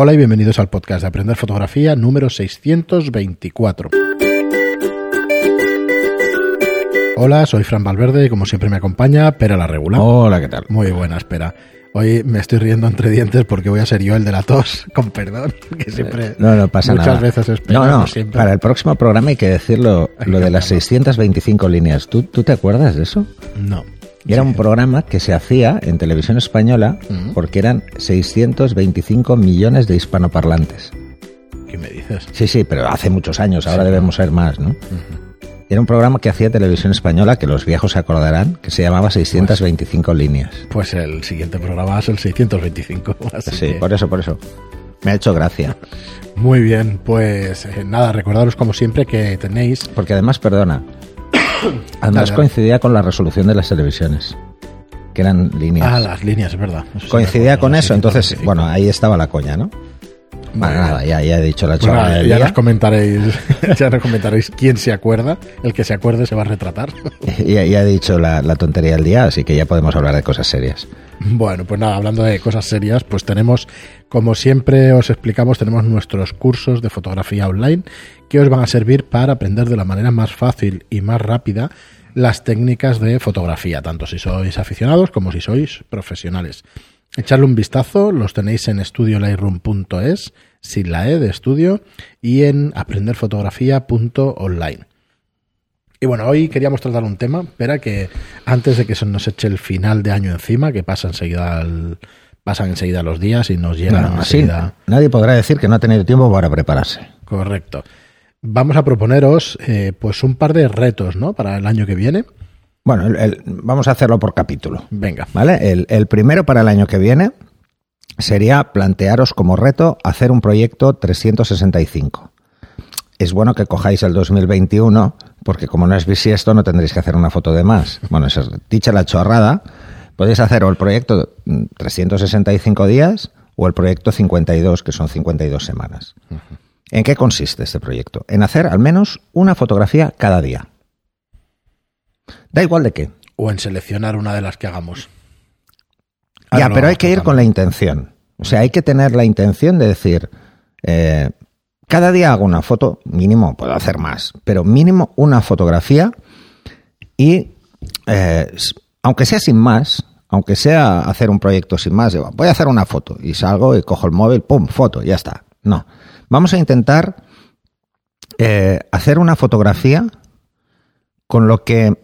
Hola y bienvenidos al podcast de Aprender Fotografía número 624. Hola, soy Fran Valverde y como siempre me acompaña Pera la Regular. Hola, ¿qué tal? Muy buena, espera. Hoy me estoy riendo entre dientes porque voy a ser yo el de la tos, con perdón, que siempre No, no pasa muchas nada. veces espero, no, no, siempre. para el próximo programa hay que decirlo, lo de las hacerlo. 625 líneas. ¿Tú, ¿Tú te acuerdas de eso? No. Y era un programa que se hacía en televisión española porque eran 625 millones de hispanoparlantes. ¿Qué me dices? Sí, sí, pero hace muchos años, ahora Sí. debemos ser más, ¿no? Era un programa que hacía televisión española, que los viejos se acordarán, que se llamaba 625 líneas. Pues el siguiente programa es el 625. así Sí, que- por eso, por eso. Me ha hecho gracia. Muy bien, pues eh, nada, recordaros como siempre que tenéis Porque además, perdona, además coincidía con la resolución de las televisiones, que eran líneas. Ah, las líneas, es verdad. Coincidía con eso, entonces, 625. bueno, ahí estaba la coña, ¿no? Bueno, nada, ya, ya he dicho la chorrada del ya día. nos comentaréis, ya nos comentaréis quién se acuerda. El que se acuerde se va a retratar. Ya, ya he dicho la, la tontería del día, así que ya podemos hablar de cosas serias. Bueno, pues nada, hablando de cosas serias, pues tenemos, como siempre os explicamos, tenemos nuestros cursos de fotografía online que os van a servir para aprender de la manera más fácil y más rápida las técnicas de fotografía, tanto si sois aficionados como si sois profesionales. Echarle un vistazo, los tenéis en estudiolightroom.es, sin la E de estudio, y en aprenderfotografía.online. Y bueno, hoy queríamos tratar un tema, espera que antes de que se nos eche el final de año encima, que pasa enseguida pasan enseguida los días y nos llegan Bueno, así enseguida. nadie podrá decir que no ha tenido tiempo para prepararse. Correcto. Vamos a proponeros eh, pues un par de retos, ¿no? Para el año que viene. Bueno, el- el- vamos a hacerlo por capítulo. Venga. ¿Vale? El, el primero para el año que viene sería plantearos como reto hacer un proyecto 365. Es bueno que cojáis el 2021, porque como no es bisiesto, no tendréis que hacer una foto de más. Bueno, eso es dicha la chorrada. Podéis hacer o el proyecto mm, 365 días o el proyecto 52, que son 52 semanas. ¿En qué consiste este proyecto? En hacer al menos una fotografía cada día. Da igual de qué. O en seleccionar una de las que hagamos. Ya, pero hay que ir con la intención. O sea, hay que tener la intención de decir, eh, cada día hago una foto, mínimo, puedo hacer más, pero mínimo una fotografía y, eh, aunque sea sin más, aunque sea hacer un proyecto sin más, voy a hacer una foto y salgo y cojo el móvil, pum, foto, ya está. No, vamos a intentar eh, hacer una fotografía con lo que,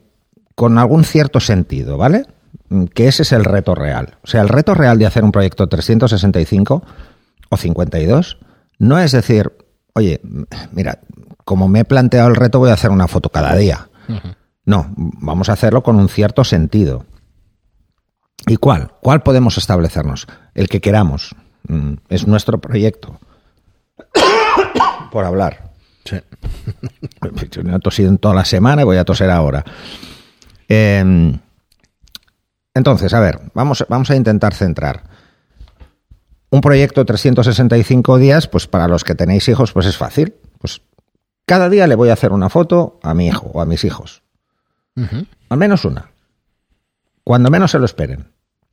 con algún cierto sentido, ¿vale? Mm, Que ese es el reto real. O sea, el reto real de hacer un proyecto 365 o 52 no es decir, oye, m- mira, como me he planteado el reto voy a hacer una foto cada día. No, vamos a hacerlo con un cierto sentido. ¿Y cuál? ¿Cuál podemos establecernos? El que queramos. Mm, Es nuestro proyecto. Por hablar. Sí. No he tosido en toda la semana y voy a toser ahora. Eh, entonces, a ver, vamos, vamos a intentar centrar. Un proyecto de 365 días, pues para los que tenéis hijos, pues es fácil. Pues cada día le voy a hacer una foto a mi hijo o a mis hijos. Al menos una. Cuando menos se lo esperen.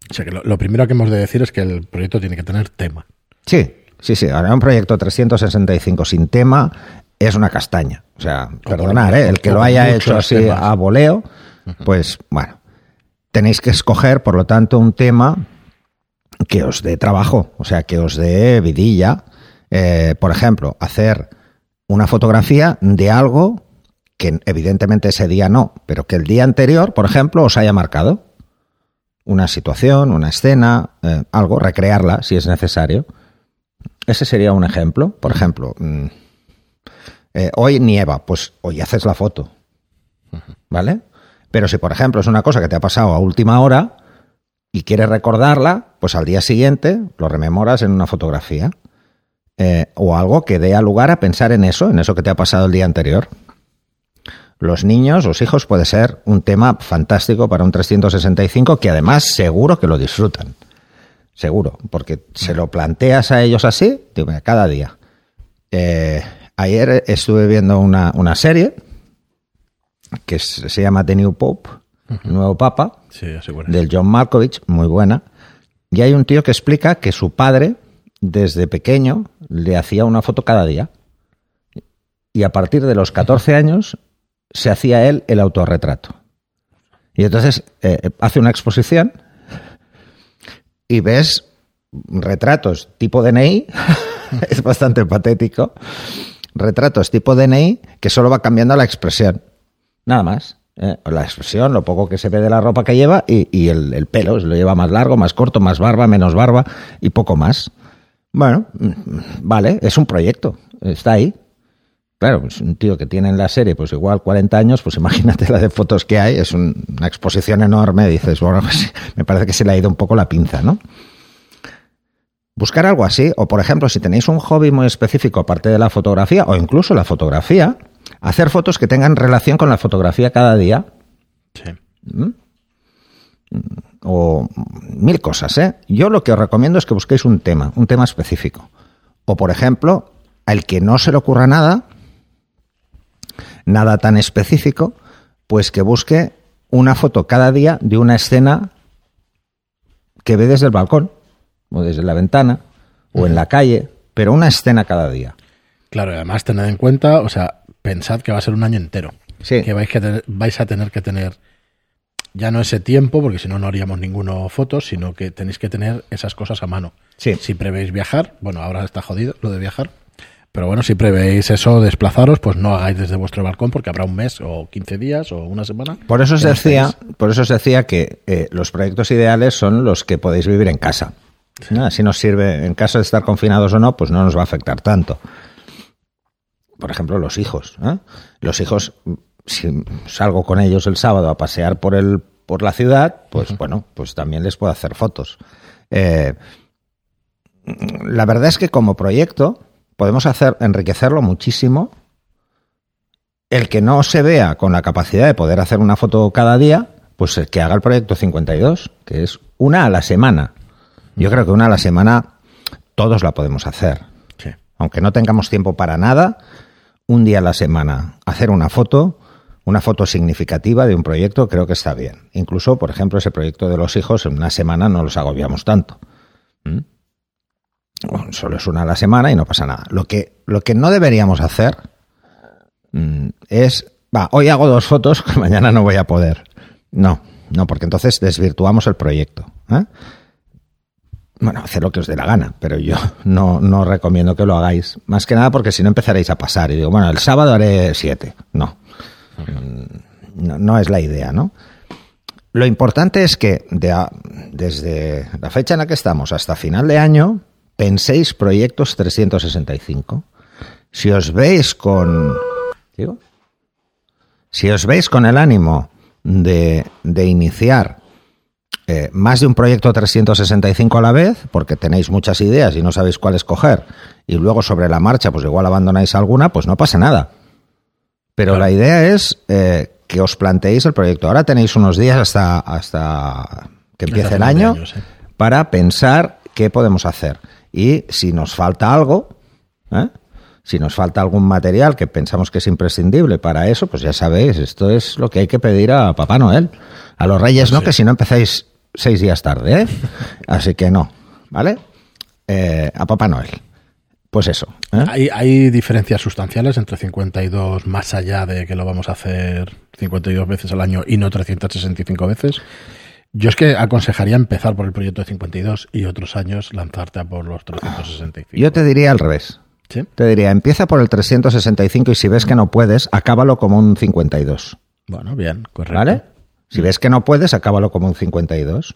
O sea que lo, lo primero que hemos de decir es que el proyecto tiene que tener tema. Sí, sí, sí. Ahora un proyecto 365 sin tema es una castaña. O sea, perdonar, ¿eh? el que lo haya hecho así temas. a voleo, pues bueno, tenéis que escoger, por lo tanto, un tema que os dé trabajo, o sea, que os dé vidilla. Eh, por ejemplo, hacer una fotografía de algo que evidentemente ese día no, pero que el día anterior, por ejemplo, os haya marcado. Una situación, una escena, eh, algo, recrearla si es necesario. Ese sería un ejemplo. Por ejemplo, mm, eh, hoy nieva, pues hoy haces la foto. ¿Vale? Pero si, por ejemplo, es una cosa que te ha pasado a última hora y quieres recordarla, pues al día siguiente lo rememoras en una fotografía. Eh, o algo que dé lugar a pensar en eso, en eso que te ha pasado el día anterior. Los niños, los hijos, puede ser un tema fantástico para un 365 que además seguro que lo disfrutan. Seguro, porque se lo planteas a ellos así, cada día. Eh, ayer estuve viendo una, una serie que se llama The New Pope, el nuevo papa, Sí, del John Malkovich, muy buena. Y hay un tío que explica que su padre desde pequeño le hacía una foto cada día. Y a partir de los 14 años se hacía él el autorretrato. Y entonces eh, hace una exposición y ves retratos tipo DNI, es bastante patético, retratos tipo DNI que solo va cambiando la expresión, nada más. ¿eh? La expresión, lo poco que se ve de la ropa que lleva y, el, el, pelo, lo lleva más largo, más corto, más barba, menos barba y poco más. Bueno, mm, vale, es un proyecto, está ahí. Claro, pues un tío que tiene en la serie pues igual 40 años, pues imagínate la de fotos que hay, es una exposición enorme, dices, bueno, pues, me parece que se le ha ido un poco la pinza, ¿no? Buscar algo así, o por ejemplo, si tenéis un hobby muy específico aparte de la fotografía, o incluso la fotografía, hacer fotos que tengan relación con la fotografía cada día. Sí. ¿Mm? O mil cosas, ¿eh? Yo lo que os recomiendo es que busquéis un tema, un tema específico. O por ejemplo, al que no se le ocurra nada, nada tan específico, pues que busque una foto cada día de una escena que ve desde el balcón o desde la ventana, o en la calle, pero una escena cada día. Claro, además tened en cuenta, o sea, pensad que va a ser un año entero. Sí. Que vais, que vais a tener que tener ya no ese tiempo, porque si no, no haríamos ninguno fotos, sino que tenéis que tener esas cosas a mano. Sí. Si prevéis viajar, bueno, ahora está jodido lo de viajar, pero bueno, si prevéis eso, desplazaros, pues no hagáis desde vuestro balcón porque habrá un mes o 15 días o una semana. Por eso os decía, por eso decía que eh, los proyectos ideales son los que podéis vivir en casa. Si nos sirve, en caso de estar confinados o no, pues no nos va a afectar tanto. Por ejemplo, los hijos. ¿eh? Los hijos, si salgo con ellos el sábado a pasear por, el, por la ciudad, pues bueno, pues también les puedo hacer fotos. Eh, la verdad es que como proyecto podemos hacer, enriquecerlo muchísimo. El que no se vea con la capacidad de poder hacer una foto cada día, pues que haga el proyecto 52, que es una a la semana. Yo creo que una a la semana todos la podemos hacer. Sí. Aunque no tengamos tiempo para nada, un día a la semana hacer una foto, una foto significativa de un proyecto, creo que está bien. Incluso, por ejemplo, ese proyecto de los hijos, en una semana no los agobiamos tanto. ¿Mm? Solo es una a la semana y no pasa nada. Lo que, lo que no deberíamos hacer mm, es, va, hoy hago dos fotos, mañana no voy a poder. No, no, porque entonces desvirtuamos el proyecto. ¿eh? Bueno, hacer lo que os dé la gana, pero yo no, no recomiendo que lo hagáis. Más que nada porque si no empezaréis a pasar. Y digo, bueno, el sábado haré siete. No. No, no es la idea, ¿no? Lo importante es que de desde la fecha en la que estamos hasta final de año penséis proyectos 365. Si os veis con... ¿Digo? Si os veis con el ánimo de, de iniciar eh, más de un proyecto 365 a la vez, porque tenéis muchas ideas y no sabéis cuál escoger, y luego sobre la marcha, pues igual abandonáis alguna, pues no pasa nada. Pero claro. la idea es eh, que os planteéis el proyecto. Ahora tenéis unos días hasta, hasta que empiece el año años, ¿eh? para pensar qué podemos hacer. Y si nos falta algo, ¿eh? Si nos falta algún material que pensamos que es imprescindible para eso, pues ya sabéis, esto es lo que hay que pedir a Papá Noel. A los Reyes no, que si no empezáis seis días tarde, ¿eh? Así que no, ¿vale? Eh, a Papá Noel. Pues eso. ¿eh? Hay, hay diferencias sustanciales entre 52 más allá de que lo vamos a hacer 52 veces al año y no 365 veces. Yo es que aconsejaría empezar por el proyecto de 52 y otros años lanzarte a por los 365. Yo te diría al revés. ¿Sí? Te diría, empieza por el 365 y si ves que no puedes, acábalo como un 52. Bueno, bien, correcto. ¿Vale? Si ves que no puedes, acábalo como un 52.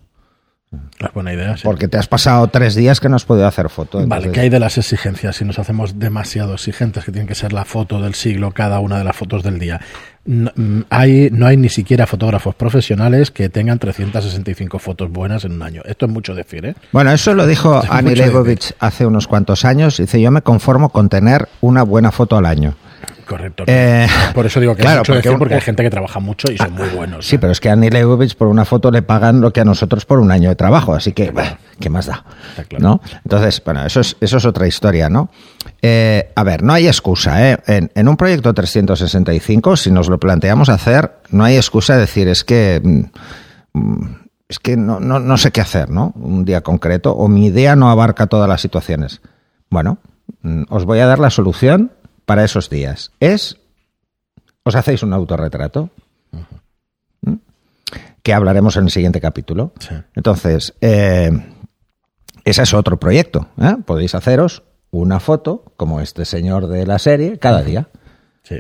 Es buena idea, sí. Porque te has pasado tres días que no has podido hacer foto. Vale, ¿qué hay de las exigencias? Si nos hacemos demasiado exigentes, que tienen que ser la foto del siglo, cada una de las fotos del día. No mm, hay, no hay ni siquiera fotógrafos profesionales que tengan 365 fotos buenas en un año. Esto es mucho decir, ¿eh? Bueno, eso lo dijo Es Annie Leibovitz hace unos cuantos años. Dice, yo me conformo con tener una buena foto al año. Correcto. Eh, por eso digo que claro, mucho porque decir, porque hay gente que trabaja mucho y son muy buenos. Sí, pero es que a Annie Leibovitz por una foto le pagan lo que a nosotros por un año de trabajo. Así que, ¿qué más da? Claro. ¿No? Entonces, bueno, eso es, eso es otra historia, ¿no? Eh, a ver, no hay excusa, ¿eh? En, en un proyecto 365, si nos lo planteamos hacer, no hay excusa de decir, es que mm, es que no, no, no sé qué hacer, ¿no? Un día concreto, o mi idea no abarca todas las situaciones. Bueno, mm, os voy a dar la solución para esos días. Es, os hacéis un autorretrato, que hablaremos en el siguiente capítulo. Sí. Entonces, eh, ese es otro proyecto. ¿eh? Podéis haceros una foto, como este señor de la serie, cada día, Sí.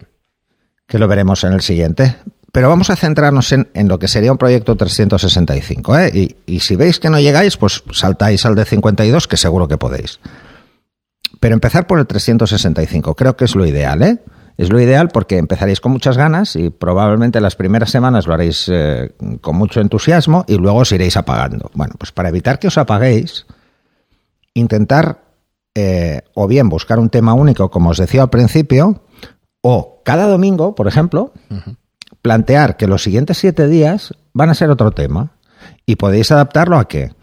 que lo veremos en el siguiente. Pero vamos a centrarnos en, en lo que sería un proyecto 365. ¿eh? Y, y si veis que no llegáis, pues saltáis al de 52, que seguro que podéis. Pero empezar por el 365, creo que es lo ideal, ¿eh? Es lo ideal porque empezaréis con muchas ganas y probablemente las primeras semanas lo haréis eh, con mucho entusiasmo y luego os iréis apagando. Bueno, pues para evitar que os apaguéis, intentar eh, o bien buscar un tema único, como os decía al principio, o cada domingo, por ejemplo, plantear que los siguientes siete días van a ser otro tema y podéis adaptarlo a qué?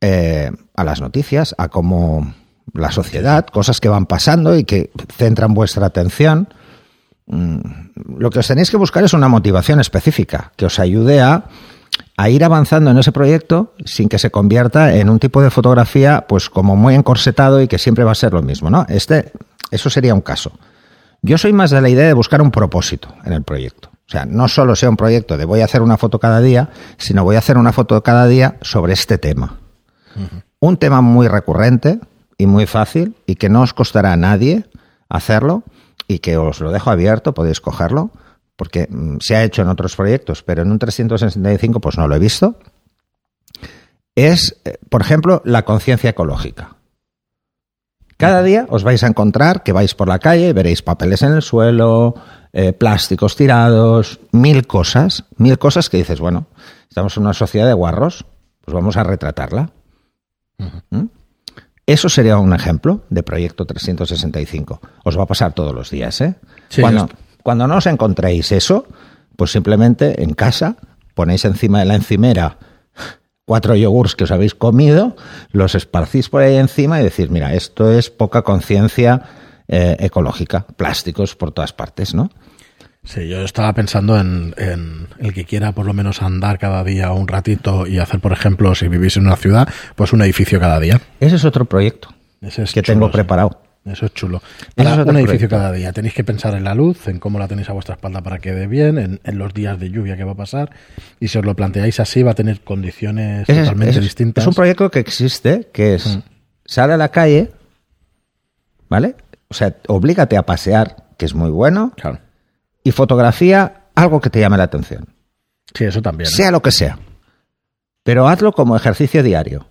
Eh, a las noticias, a cómo la sociedad, cosas que van pasando y que centran vuestra atención. Mm, Lo que os tenéis que buscar es una motivación específica que os ayude a, a ir avanzando en ese proyecto sin que se convierta en un tipo de fotografía pues como muy encorsetado y que siempre va a ser lo mismo, ¿no? Este, eso sería un caso. Yo soy más de la idea de buscar un propósito en el proyecto. O sea, no solo sea un proyecto de voy a hacer una foto cada día, sino voy a hacer una foto cada día sobre este tema. Un tema muy recurrente y muy fácil y que no os costará a nadie hacerlo y que os lo dejo abierto, podéis cogerlo, porque mm, se ha hecho en otros proyectos, pero en un 365 pues no lo he visto. Es, eh, por ejemplo, la conciencia ecológica. Cada día os vais a encontrar que vais por la calle y veréis papeles en el suelo, eh, plásticos tirados, mil cosas, mil cosas que dices, bueno, estamos en una sociedad de guarros, pues vamos a retratarla. ¿Mm? Eso sería un ejemplo de proyecto 365. Os va a pasar todos los días, ¿eh? Sí, cuando, cuando no os encontréis eso, pues simplemente en casa ponéis encima de la encimera cuatro yogurts que os habéis comido, los esparcís por ahí encima y decís, mira, esto es poca conciencia eh, ecológica, plásticos por todas partes, ¿no? Sí, yo estaba pensando en, en el que quiera por lo menos andar cada día un ratito y hacer, por ejemplo, si vivís en una ciudad, pues un edificio cada día. Ese es otro proyecto Ese es que chulo, tengo sí. preparado. Eso es chulo. Eso es un edificio proyecto. cada día. Tenéis que pensar en la luz, en cómo la tenéis a vuestra espalda para que dé bien, en, en los días de lluvia que va a pasar. Y si os lo planteáis así, va a tener condiciones Ese totalmente es- distintas. Es un proyecto que existe, que es, Mm. sale a la calle, ¿vale? O sea, oblígate a pasear, que es muy bueno, Claro. Y fotografía algo que te llame la atención. Sí, eso también. sea lo que sea. Pero hazlo como ejercicio diario.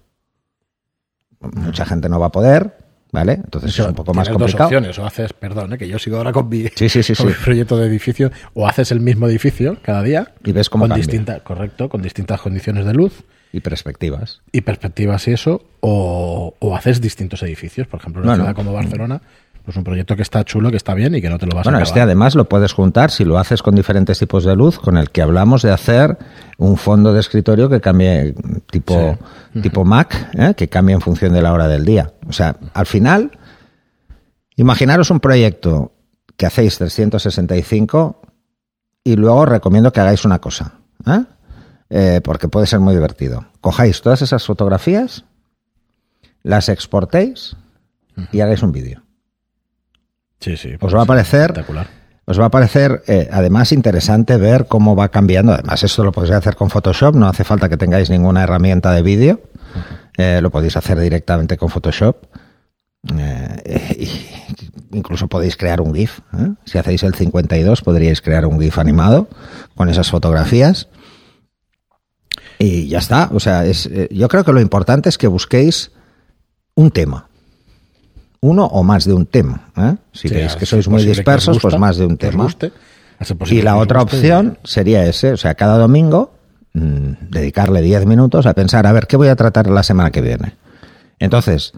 Mucha gente no va a poder, ¿vale? Entonces Eso, es un poco más tienes dos complicado. opciones. O haces, perdón, ¿eh? que yo sigo ahora con mi, Sí, sí, sí, con mi proyecto de edificio, o haces el mismo edificio cada día. Y ves cómo con distintas, correcto, con distintas condiciones de luz Y perspectivas. y perspectivas y eso, o, o haces distintos edificios. Por ejemplo, en una Bueno. ciudad como Barcelona, pues un proyecto que está chulo, que está bien y que no te lo vas Bueno, a este acabar. además lo puedes juntar si lo haces con diferentes tipos de luz, con el que hablamos de hacer un fondo de escritorio que cambie tipo, tipo Mac, ¿eh? que cambie en función de la hora del día. O sea, al final, imaginaros un proyecto que hacéis 365 y luego os recomiendo que hagáis una cosa, ¿eh? Eh, porque puede ser muy divertido. Cojáis todas esas fotografías, las exportéis y hagáis un vídeo. Sí, sí. Os pues va a parecer os va a parecer eh, además interesante ver cómo va cambiando. Además, esto lo podéis hacer con Photoshop, no hace falta que tengáis ninguna herramienta de vídeo. Eh, lo podéis hacer directamente con Photoshop. Eh, incluso podéis crear un GIF. ¿eh? Si hacéis el 52, podríais crear un GIF animado con esas fotografías. Y ya está. O sea, es, yo creo que lo importante es que busquéis un tema. Uno o más de un tema. ¿eh? Si Sí, veis a- que sois muy dispersos, pues más de un tema. guste, Y la otra guste. opción sería ese, o sea, cada domingo mm, dedicarle 10 minutos a pensar, a ver, ¿qué voy a tratar la semana que viene? Entonces,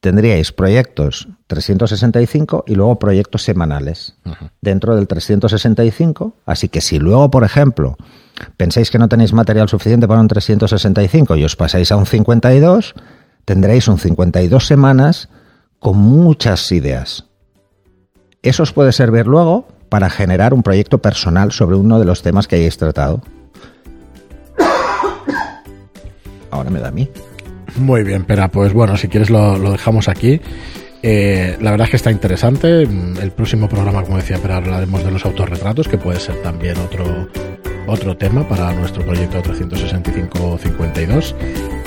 tendríais proyectos 365 y luego proyectos semanales dentro del 365. Así que si luego, por ejemplo, pensáis que no tenéis material suficiente para un 365 y os pasáis a un 52, tendréis un 52 semanas con muchas ideas. Eso os puede servir luego para generar un proyecto personal sobre uno de los temas que hayáis tratado. ahora me da a mí. Muy bien, pero pues bueno, si quieres lo, lo dejamos aquí. Eh, la verdad es que está interesante. El próximo programa, como decía, pero hablaremos de los autorretratos, que puede ser también otro, otro tema para nuestro proyecto 365-52.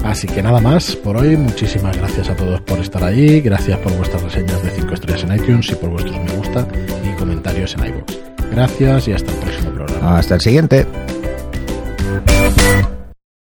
Así que nada más por hoy. Muchísimas gracias a todos por estar ahí. Gracias por vuestras reseñas de 5 estrellas en iTunes y por vuestros me gusta y comentarios en iVoox. Gracias y hasta el próximo programa. Hasta el siguiente.